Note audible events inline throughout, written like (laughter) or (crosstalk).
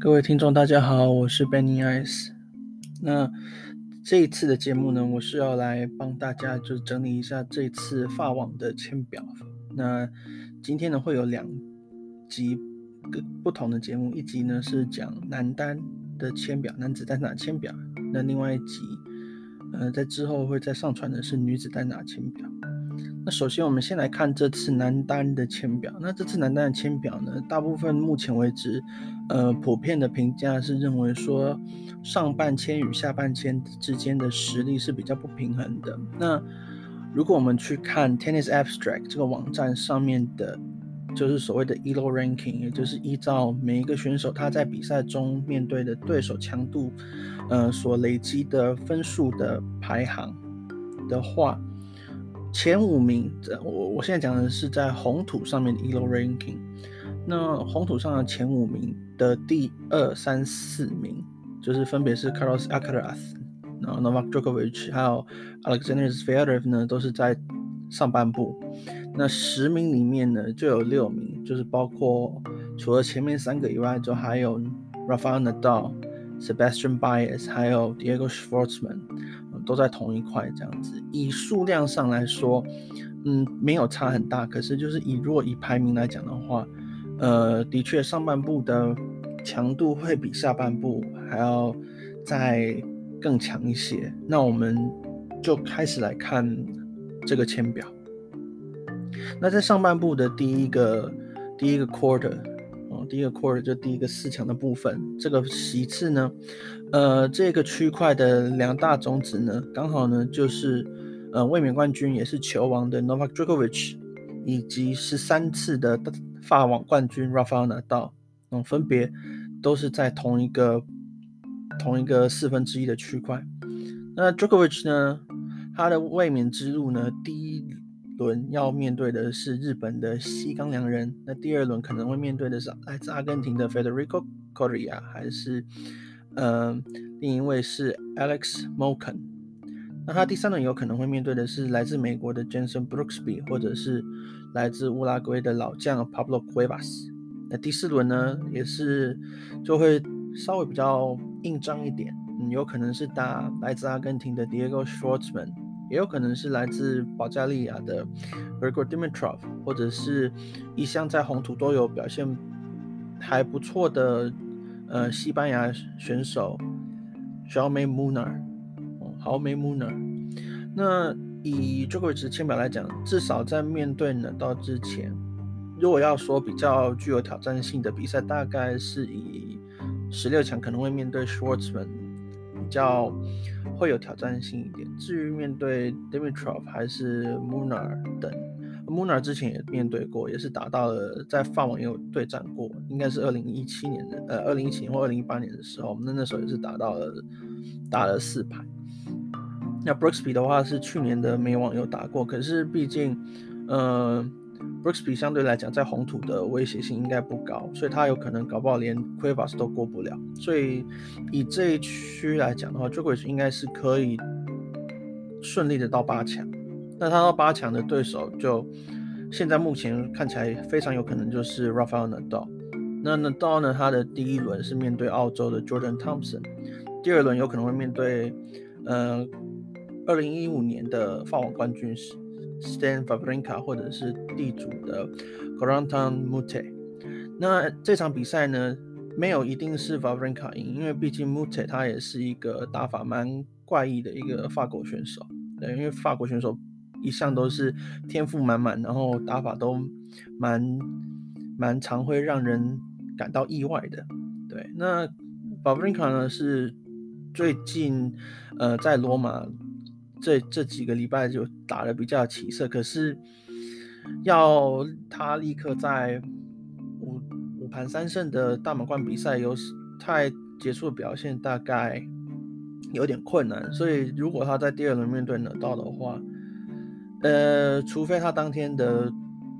各位听众，大家好，我是 Benny Ice。那这一次的节目呢，我是要来帮大家就整理一下这次法网的签表。那今天呢会有两集个不同的节目，一集呢是讲男单的签表，男子单打签表。那另外一集，呃，在之后会再上传的是女子单打签表。那首先，我们先来看这次男单的签表。那这次男单的签表呢，大部分目前为止，呃，普遍的评价是认为说，上半签与下半签之间的实力是比较不平衡的。那如果我们去看 Tennis Abstract 这个网站上面的，就是所谓的 Elo Ranking，也就是依照每一个选手他在比赛中面对的对手强度，呃，所累积的分数的排行的话。前五名，我我现在讲的是在红土上面的 Elo Ranking。那红土上的前五名的第二、三、四名，就是分别是 Carlos Alcaraz，然后 Novak Djokovic，还有 Alexander Zverev 呢，都是在上半部。那十名里面呢，就有六名，就是包括除了前面三个以外，就还有 Rafael Nadal、Sebastian Baez，还有 Diego Schwartzman。都在同一块这样子，以数量上来说，嗯，没有差很大。可是就是以如果以排名来讲的话，呃，的确上半部的强度会比下半部还要再更强一些。那我们就开始来看这个签表。那在上半部的第一个第一个 quarter。第一个 quarter 就第一个四强的部分，这个席次呢，呃，这个区块的两大种子呢，刚好呢就是呃卫冕冠军也是球王的 Novak Djokovic，以及十三次的法网冠军 Rafael Nadal，嗯，分别都是在同一个同一个四分之一的区块。那 Djokovic 呢，他的卫冕之路呢，第一。轮要面对的是日本的西冈良人，那第二轮可能会面对的是来自阿根廷的 Federico Coria，还是呃另一位是 Alex Molcan。那他第三轮有可能会面对的是来自美国的 Jenson Brooksby，或者是来自乌拉圭的老将 Pablo Cuevas。那第四轮呢，也是就会稍微比较硬仗一点，嗯，有可能是打来自阿根廷的 Diego Schwartzman。也有可能是来自保加利亚的 Grigor Dimitrov，或者是一向在红土都有表现还不错的呃西班牙选手 Jaume Munar，哦，Jaume Munar。那以这个签表来讲，至少在面对纳豆之前，如果要说比较具有挑战性的比赛，大概是以十六强可能会面对 Schwartzman 比较。会有挑战性一点。至于面对 Dimitrov 还是 Munar 等，Munar 之前也面对过，也是打到了在法网也有对战过，应该是二零一七年的，呃，二零一七年或二零一八年的时候，那那时候也是打到了打了四盘。那 Brooksby 的话是去年的美网有打过，可是毕竟，呃。Brooksby 相对来讲，在红土的威胁性应该不高，所以他有可能搞不好连 Cuevas 都过不了。所以以这一区来讲的话，Djokovic 应该是可以顺利的到八强。那他到八强的对手，就现在目前看起来非常有可能就是 Rafael Nadal。那 Nadal 呢，他的第一轮是面对澳洲的 Jordan Thompson，第二轮有可能会面对呃二零一五年的法网冠军是。Stan Wawrinka 或者是地主的 Corentin Mute 那这场比赛呢，没有一定是 Wawrinka 赢，因为毕竟 Mute 他也是一个打法蛮怪异的一个法国选手，对，因为法国选手一向都是天赋满满，然后打法都蛮蛮常会让人感到意外的，对，那 Wawrinka 呢是最近呃在罗马。这这几个礼拜就打得比较起色，可是要他立刻在五五盘三胜的大满贯比赛有太杰出的表现，大概有点困难。所以如果他在第二轮面对纳豆的话，呃，除非他当天的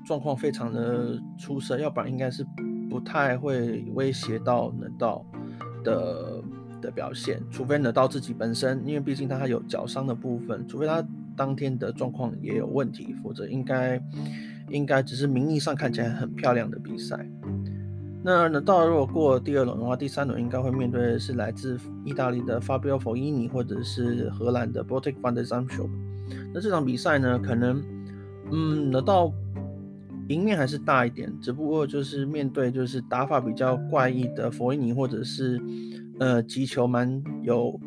状况非常的出色，要不然应该是不太会威胁到纳豆的。的表现，除非纳豆自己本身，因为毕竟他还有脚伤的部分，除非他当天的状况也有问题，否则应该应该只是名义上看起来很漂亮的比赛。那呢，到如果过第二轮的话，第三轮应该会面对的是来自意大利的 Fabio Fognini 或者是荷兰的 Botic van de Zandschulp。那这场比赛呢，可能，嗯，得到赢面还是大一点，只不过就是面对就是打法比较怪异的 Fognini 或者是呃击球蛮有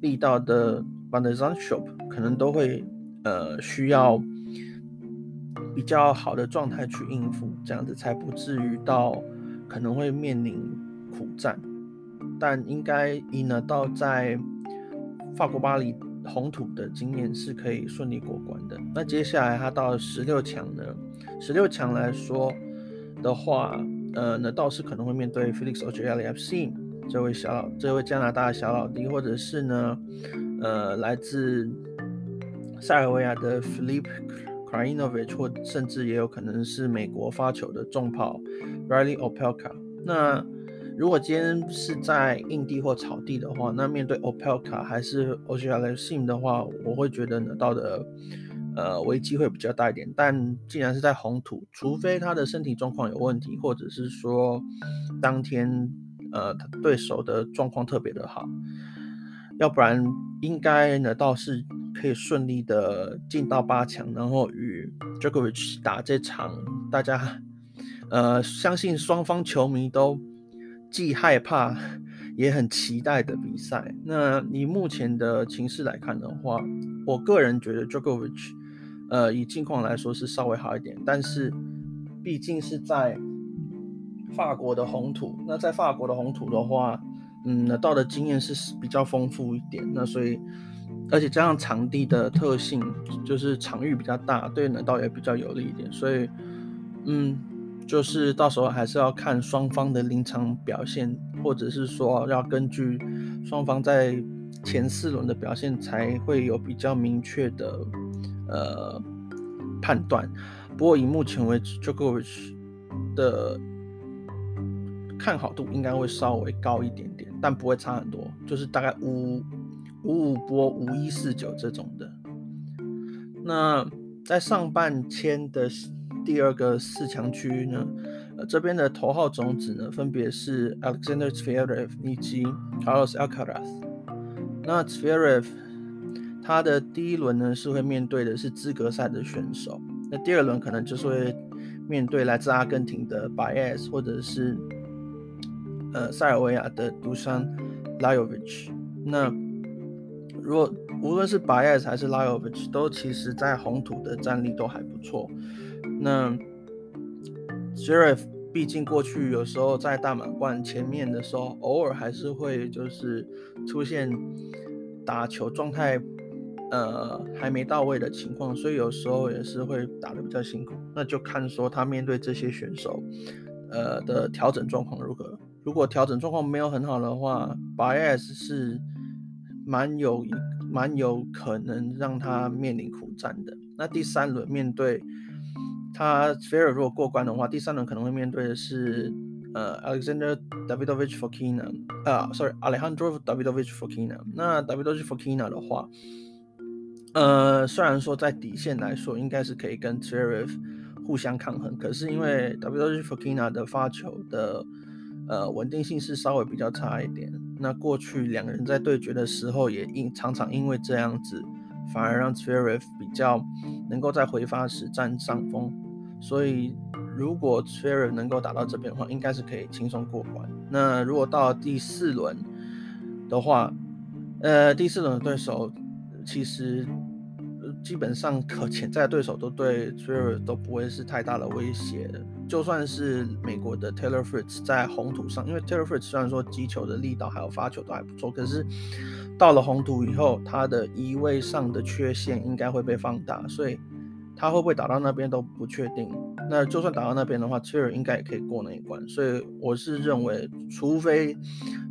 力道的 van de Zandschulp，可能都会呃需要比较好的状态去应付，这样子才不至于到。可能会面临苦战，但应该以呢到在法国巴黎红土的经验是可以顺利过关的。那接下来他到十六强呢？十六强来说的话，呃，那倒是可能会面对 Felix Auger-Aliassime 这位小老，这位加拿大的小老弟，或者是呢，呃，来自塞尔维亚的 Filip。Krajinovic 或甚至也有可能是美国发球的重炮 Reilly Opelka。那如果今天是在硬地或草地的话，那面对 Opelka 还是 o s h a l e s i m 的话，我会觉得拿到的呃危机会比较大一点。但既然是在红土，除非他的身体状况有问题，或者是说当天呃他对手的状况特别的好，要不然应该呢倒是。可以顺利的进到八强，然后与 Djokovic 打这场大家呃相信双方球迷都既害怕也很期待的比赛。那以目前的情势来看的话，我个人觉得 Djokovic 呃以近况来说是稍微好一点，但是毕竟是在法国的红土，那在法国的红土的话，嗯，拿到的经验是比较丰富一点，那所以。而且加上场地的特性，就是场域比较大，对拿到也比较有利一点。所以，嗯，就是到时候还是要看双方的临场表现，或者是说要根据双方在前四轮的表现，才会有比较明确的呃判断。不过以目前为止，Djokovic 的看好度应该会稍微高一点点，但不会差很多，就是大概五。五五波五一四九这种的，那在上半签的第二个四强区呢，呃，这边的头号种子呢，分别是 Alexander Zverev 以及 Carlos Alcaraz。那 Zverev 他的第一轮呢是会面对的是资格赛的选手，那第二轮可能就是会面对来自阿根廷的 Baez 或者是呃塞尔维亚的 Dusan Lajovic。那如果无论是 Baez 还是 Lajovic 都其实在红土的战力都还不错。那 Zverev 毕竟过去有时候在大满贯前面的时候，偶尔还是会就是出现打球状态呃还没到位的情况，所以有时候也是会打得比较辛苦。那就看说他面对这些选手呃的调整状况如何。如果调整状况没有很好的话，Baez 是。蛮有蛮有可能让他面临苦战的。那第三轮面对他 Zverev 如果过关的话，第三轮可能会面对的是呃 Alexander Davidovich Fokina 啊、呃、，sorry Alejandro Davidovich Fokina。那 Davidovich Fokina 的话，呃，虽然说在底线来说应该是可以跟 Zverev 互相抗衡，可是因为 Davidovich Fokina 的发球的呃稳定性是稍微比较差一点。那过去两个人在对决的时候，也因常常因为这样子，反而让 Zverev 比较能够在回发时占上风。所以如果 Zverev 能够打到这边的话，应该是可以轻松过关。那如果到第四轮的话，呃，第四轮的对手其实基本上可潜在对手都对 Zverev 都不会是太大的威胁。就算是美国的 Taylor Fritz 在红土上，因为 Taylor Fritz 虽然说击球的力道还有发球都还不错，可是到了红土以后，他的移位上的缺陷应该会被放大，所以他会不会打到那边都不确定。那就算打到那边的话，Zverev 应该也可以过那一关。所以我是认为，除非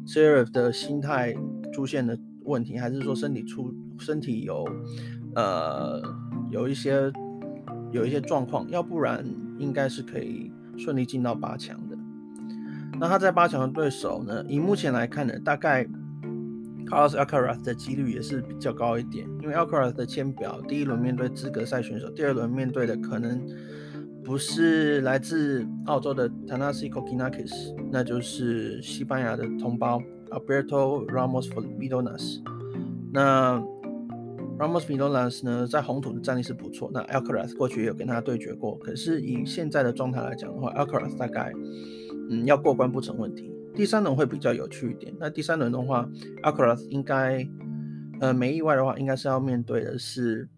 Zverev 的心态出现了问题，还是说身体出身体有呃有一些有一些状况，要不然。应该是可以顺利进到八强的。那他在八强的对手呢？以目前来看呢，大概 Carlos Alcaraz 的几率也是比较高一点，因为 Alcaraz 的签表，第一轮面对资格赛选手，第二轮面对的可能不是来自澳洲的 t a n a s i Kokinakis，那就是西班牙的同胞 Alberto Ramos Villolaz。那 Ramos Vilolas 呢，在红土的战力是不错。那 Alcaraz 过去也有跟他对决过，可是以现在的状态来讲的话，Alcaraz 大概嗯要过关不成问题。第三轮会比较有趣一点。那第三轮的话，Alcaraz 应该呃没意外的话，应该是要面对的是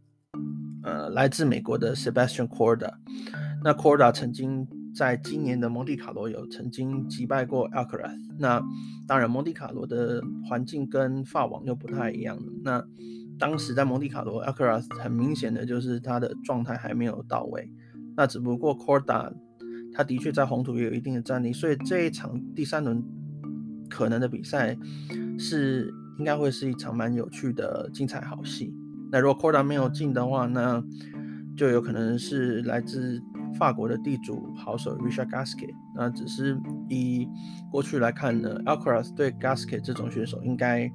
呃来自美国的 Sebastian Corda。那 Corda 曾经在今年的蒙地卡罗有曾经击败过 Alcaraz。那当然，蒙地卡罗的环境跟法网又不太一样。那当时在蒙地卡罗，Alcaraz 很明显的就是他的状态还没有到位。那只不过 Korda 他的确在红土也有一定的战力，所以这一场第三轮可能的比赛是应该会是一场蛮有趣的精彩好戏。那如果 Korda 没有进的话，那就有可能是来自法国的地主好手 Richard Gasquet。那只是以过去来看呢，Alcaraz 对 Gasquet 这种选手应该。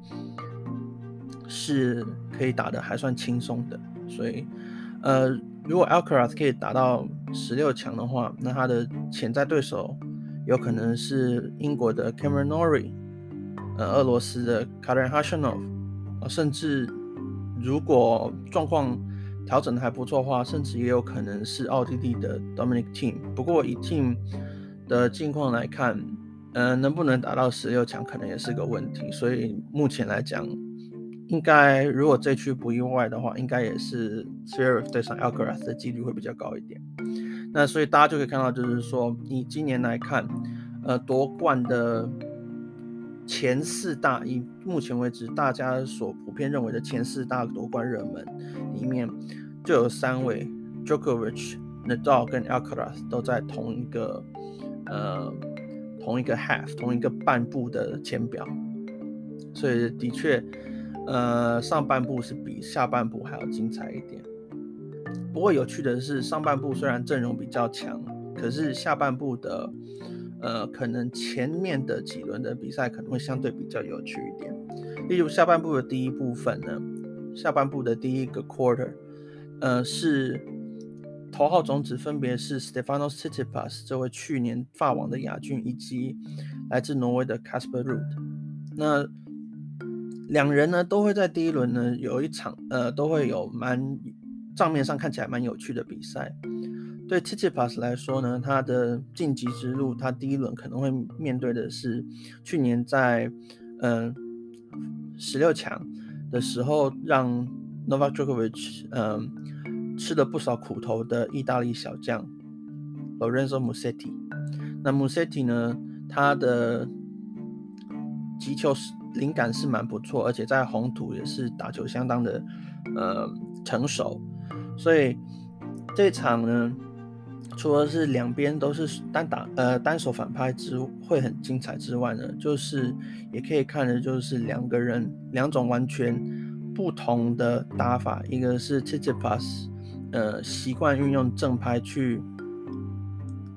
是可以打得还算轻松的，所以，呃，如果 Alcaraz 可以打到十六强的话，那他的潜在对手有可能是英国的 Cameron Norrie，呃，俄罗斯的 Karen Khachanov，甚至如果状况调整的还不错的话，甚至也有可能是奥地利的 Dominic Thiem。不过以 Thiem 的近况来看，呃，能不能打到十六强可能也是个问题，所以目前来讲。应该，如果这区不意外的话，应该也是 Zverev 对上 Alcaraz 的几率会比较高一点。那所以大家就可以看到，就是说，以今年来看，呃，夺冠的前四大，以目前为止大家所普遍认为的前四大夺冠热门里面，就有三位 Djokovic、Nadal 跟 Alcaraz 都在同一个呃同一个 half 同一个半步的前表，所以的确。呃，上半部是比下半部还要精彩一点。不过有趣的是，上半部虽然阵容比较强，可是下半部的，呃，可能前面的几轮的比赛可能会相对比较有趣一点。例如下半部的第一部分呢，下半部的第一个 quarter，呃，是头号种子分别是 Stefanos Tsitsipas 这位去年法网的亚军，以及来自挪威的 Casper Ruud。那两人呢都会在第一轮呢有一场，呃，都会有蛮账面上看起来蛮有趣的比赛。对 t i t i p a s 来说呢，他的晋级之路，他第一轮可能会面对的是去年在嗯十六强的时候让 Novak Djokovic 嗯吃了不少苦头的意大利小将 Lorenzo Musetti。那 Musetti 呢，他的击球是。灵感是蛮不错，而且在红土也是打球相当的呃成熟，所以这场呢，除了是两边都是单打呃单手反拍之会很精彩之外呢，就是也可以看的就是两个人两种完全不同的打法，一个是 Tsitsipas 呃习惯运用正拍去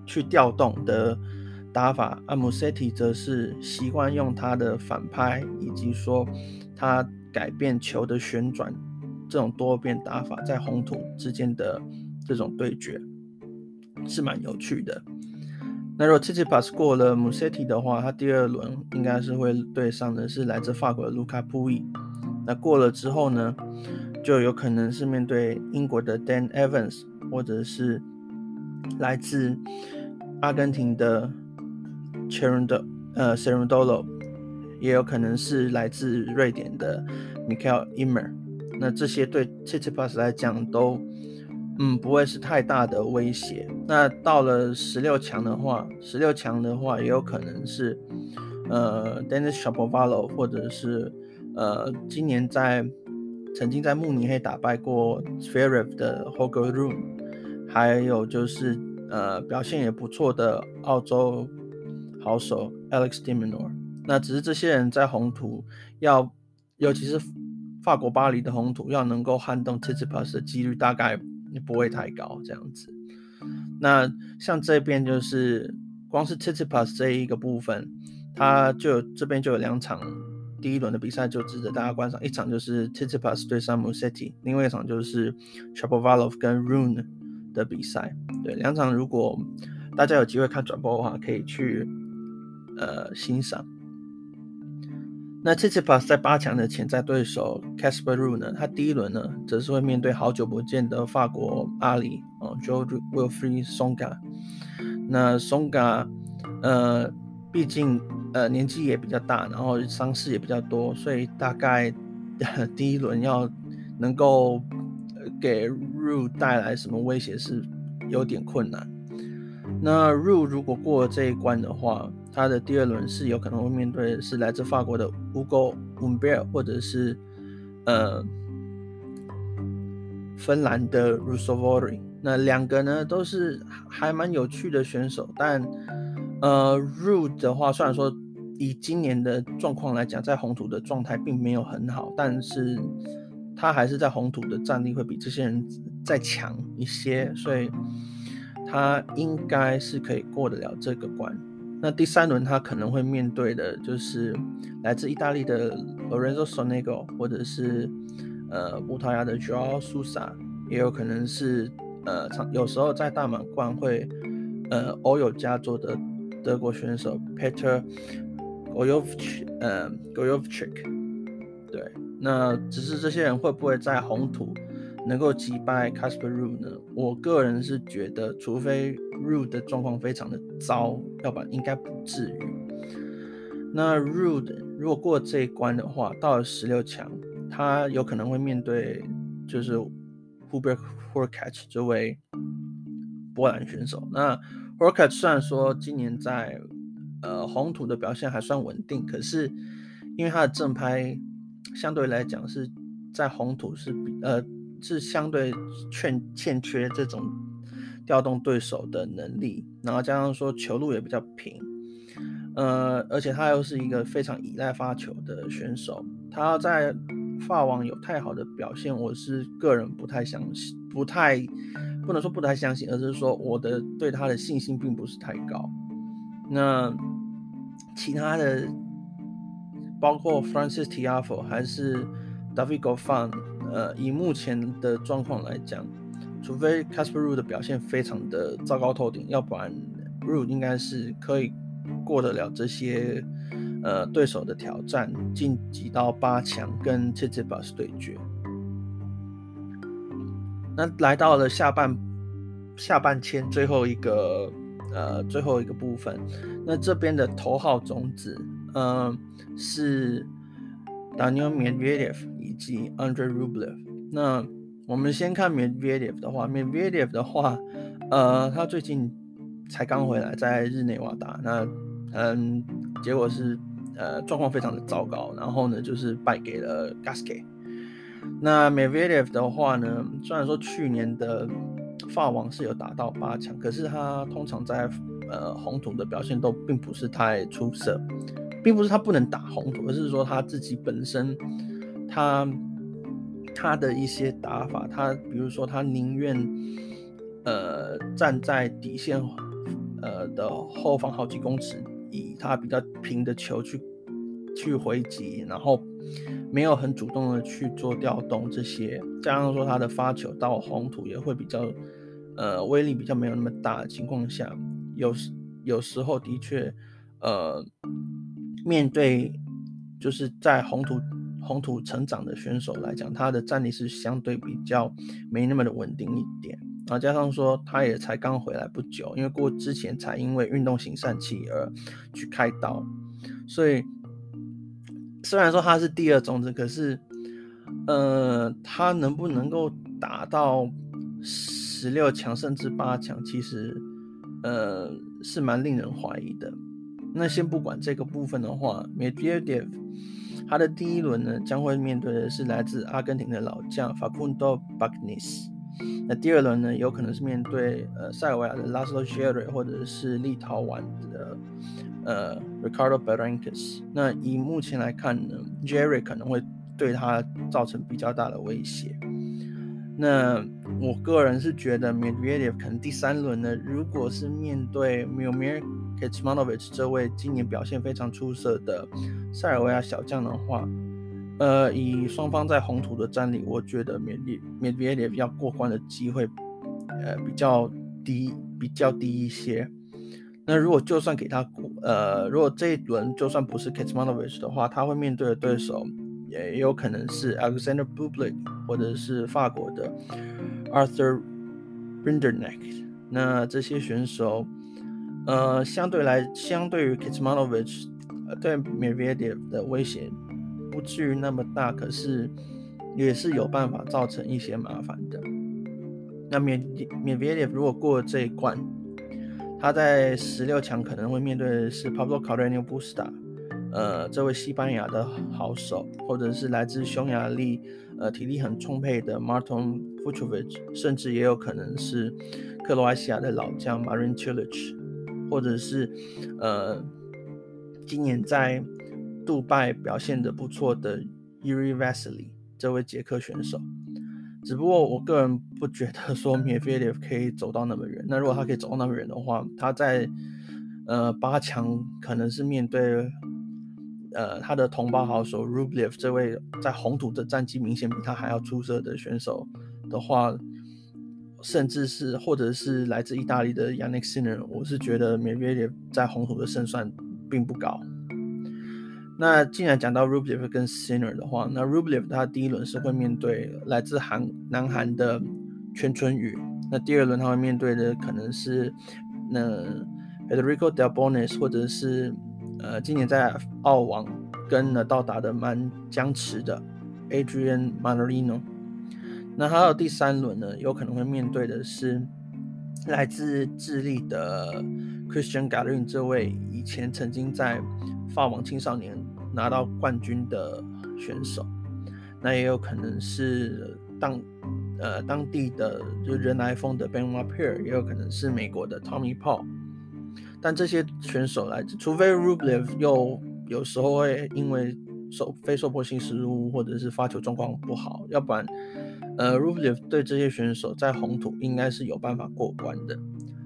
去调动的。打法，阿姆塞蒂则是习惯用他的反拍，以及说他改变球的旋转这种多变打法，在红土之间的这种对决是蛮有趣的。那如果 t i t i p a s 过了姆塞蒂的话，他第二轮应该是会对上的是来自法国的卢卡普伊。那过了之后呢，就有可能是面对英国的 Dan Evans，或者是来自阿根廷的。C h e r n d o 呃 Cerundolo 也有可能是来自瑞典的 Mikael Immer 那这些对 t i t i p a s 来讲都嗯不会是太大的威胁。那到了十六强的话，十六强的话也有可能是呃，Dennis Shapovalov 或者是呃今年在曾经在慕尼黑打败过 f e r e v 的 h o g e r Rune，还有就是呃表现也不错的澳洲。好手 Alex Diminor，那只是这些人在红土要，尤其是法国巴黎的红土，要能够撼动 t i t i p a s 的几率大概不会太高这样子。那像这边就是光是 t i t i p a s 这一个部分，他就这边就有两场第一轮的比赛就值得大家观赏，一场就是 t i t i p a s 对上 Musetti，另外一场就是 Shapovalov 跟 Rune 的比赛。对，两场如果大家有机会看转播的话，可以去呃欣赏。那 Tsitsipas 在八强的潜在对手 Casper Ru 呢，他第一轮呢则是会面对好久不见的法国阿里哦 j o e Wilfried Songa。那 Songa，呃，毕竟呃年纪也比较大，然后伤势也比较多，所以大概 (laughs) 第一轮要能够给 Ru 带来什么威胁是有点困难。那 Ruud 如果过了这一关的话，他的第二轮是有可能会面对的是来自法国的 Ugo Umbert 或者是呃芬兰的 Ruusuvuori。那两个呢都是还蛮有趣的选手，但呃 Ruud 的话，虽然说以今年的状况来讲，在红土的状态并没有很好，但是他还是在红土的战力会比这些人再强一些，所以他应该是可以过得了这个关。那第三轮他可能会面对的就是来自意大利的 Lorenzo Sonego，或者是呃葡萄牙的 Joao Sousa，也有可能是呃有时候在大满贯会呃偶有佳作的德国选手 Peter Gojowczyk，呃 Gojowczyk，对，那只是这些人会不会在红土能够击败 Casper Ruud 呢？我个人是觉得，除非 Ruud 的状况非常的糟，要不然应该不至于。那 Ruud 如果过这一关的话，到了十六强，他有可能会面对就是 Hubert Hurkacz 这位波兰选手。那 Hurkatch 虽然说今年在呃红土的表现还算稳定，可是因为他的正拍相对来讲是在红土是比呃。是相对欠欠缺这种调动对手的能力，然后加上说球路也比较平，呃，而且他又是一个非常依赖发球的选手，他在法网有太好的表现，我是个人不太相信，不太不能说不太相信，而是说我的对他的信心并不是太高。那其他的包括 Francis Tiafoe 还是 David Goffin。呃，以目前的状况来讲，除非 Casper Ru 的表现非常的糟糕透顶，要不然 Ruud 应该是可以过得了这些呃对手的挑战，晋级到八强跟 Tsitsipas 对决。那来到了下半下半签最后一个呃最后一个部分，那这边的头号种子，嗯、是 Daniel Medvedev。及 Andre Rublev，那我们先看 Medvedev 的话，Medvedev 的话，呃，他最近才刚回来，在日内瓦打，那嗯，结果是呃状况非常的糟糕，然后呢就是败给了 Gasquet。那 Medvedev 的话呢，虽然说去年的法网是有打到八强，可是他通常在呃红土的表现都并不是太出色，并不是他不能打红土，而是说他自己本身。他他的一些打法，他比如说他宁愿呃站在底线呃的后方好几公尺，以他比较平的球去去回击，然后没有很主动的去做调动这些，加上说他的发球到红土也会比较呃威力比较没有那么大的情况下，有时有时候的确呃面对就是在红土。红土成长的选手来讲，他的战力是相对比较没那么的稳定一点，然后加上说他也才刚回来不久，因为过之前才因为运动型疝气而去开刀，所以虽然说他是第二种子，可是呃，他能不能够打到十六强甚至八强，其实呃是蛮令人怀疑的。那先不管这个部分的话，Medvedev 他的第一轮呢，将会面对的是来自阿根廷的老将 Facundo Bagnis。那第二轮呢，有可能是面对呃塞尔维亚的 Laslo Djere 或者是立陶宛的呃 Ricardo b a r a n k a s。那以目前来看呢，Djere 可能会对他造成比较大的威胁。那我个人是觉得 Medvedev 可能第三轮呢，如果是面对 Miomir Kecmanovic 这位今年表现非常出色的塞尔维亚小将的话，呃，以双方在红土的战力，我觉得 Medvedev 要过关的机会呃比较低，比较低一些。那如果就算给他呃，如果这一轮就算不是 Kecmanovic 的话，他会面对的对手也有可能是 Alexander Bublik 或者是法国的 Arthur Rinderknech。那这些选手，呃，相对来相对于 Kecmanovic，呃，对 Medvedev 的威胁不至于那么大，可是也是有办法造成一些麻烦的。那 Medvedev 如果过了这一关，他在十六强可能会面对的是 Pablo Carreño Busta，呃，这位西班牙的好手，或者是来自匈牙利，呃，体力很充沛的 Martin Fucsovics，甚至也有可能是克罗埃西亚的老将 Marin Cilic，或者是呃，今年在杜拜表现得不错的 Jiri v a s i l y 这位捷克选手。只不过我个人不觉得说 Medvedev 可以走到那么远。那如果他可以走到那么远的话，他在呃八强可能是面对呃他的同胞好手 Rublev 这位在红土的战绩明显比他还要出色的选手的话，甚至是或者是来自意大利的 Yannick Sinner，我是觉得 Medvedev 在红土的胜算并不高。那既然讲到 Rublev 跟 Sinner 的话，那 Rublev 他第一轮是会面对来自韩南韩的全春雨，那第二轮他会面对的可能是那 Federico Delbonis 或者是呃今年在澳网跟呢到达的蛮僵持的 Adrian Mannarino。那还有第三轮呢，有可能会面对的是来自智利的 Christian Garin 这位以前曾经在法网青少年拿到冠军的选手，那也有可能是当呃当地的就人来疯的 Benoit Paire，也有可能是美国的 Tommy Paul。但这些选手来自，除非 Rublev 又有时候会因为受非受迫性失误或者是发球状况不好，要不然呃 Rublev 对这些选手在红土应该是有办法过关的。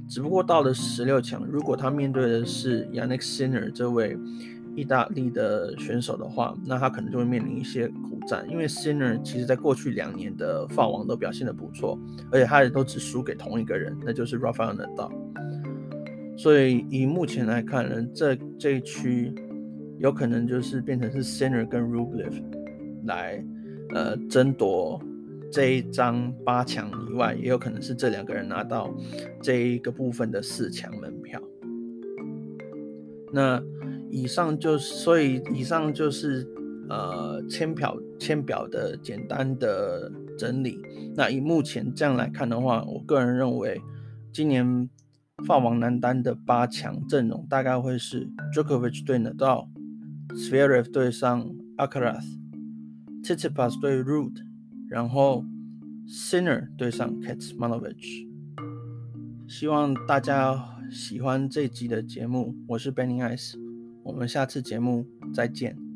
只不过到了十六强，如果他面对的是 Yannick Sinner 这位意大利的选手的话，那他可能就会面临一些苦战，因为 Sinner 其实在过去两年的法网都表现得不错，而且他也都只输给同一个人，那就是 Rafael Nadal。所以以目前来看呢，这这一区有可能就是变成是 Sinner 跟 Rublev 来呃争夺这一张八强以外，也有可能是这两个人拿到这一个部分的四强门票。那。以上就是，所以以上就是呃签表签表的简单的整理。那以目前这样来看的话，我个人认为，今年法王男单的八强阵容大概会是 Djokovic 对 Nadal、s v e r e v 对上 Alcaraz，Tsitsipas 对 Ruud，然后 Sinner 对上 Kecmanovic。希望大家喜欢这集的节目，我是 Benny Ice。我们下次节目再见。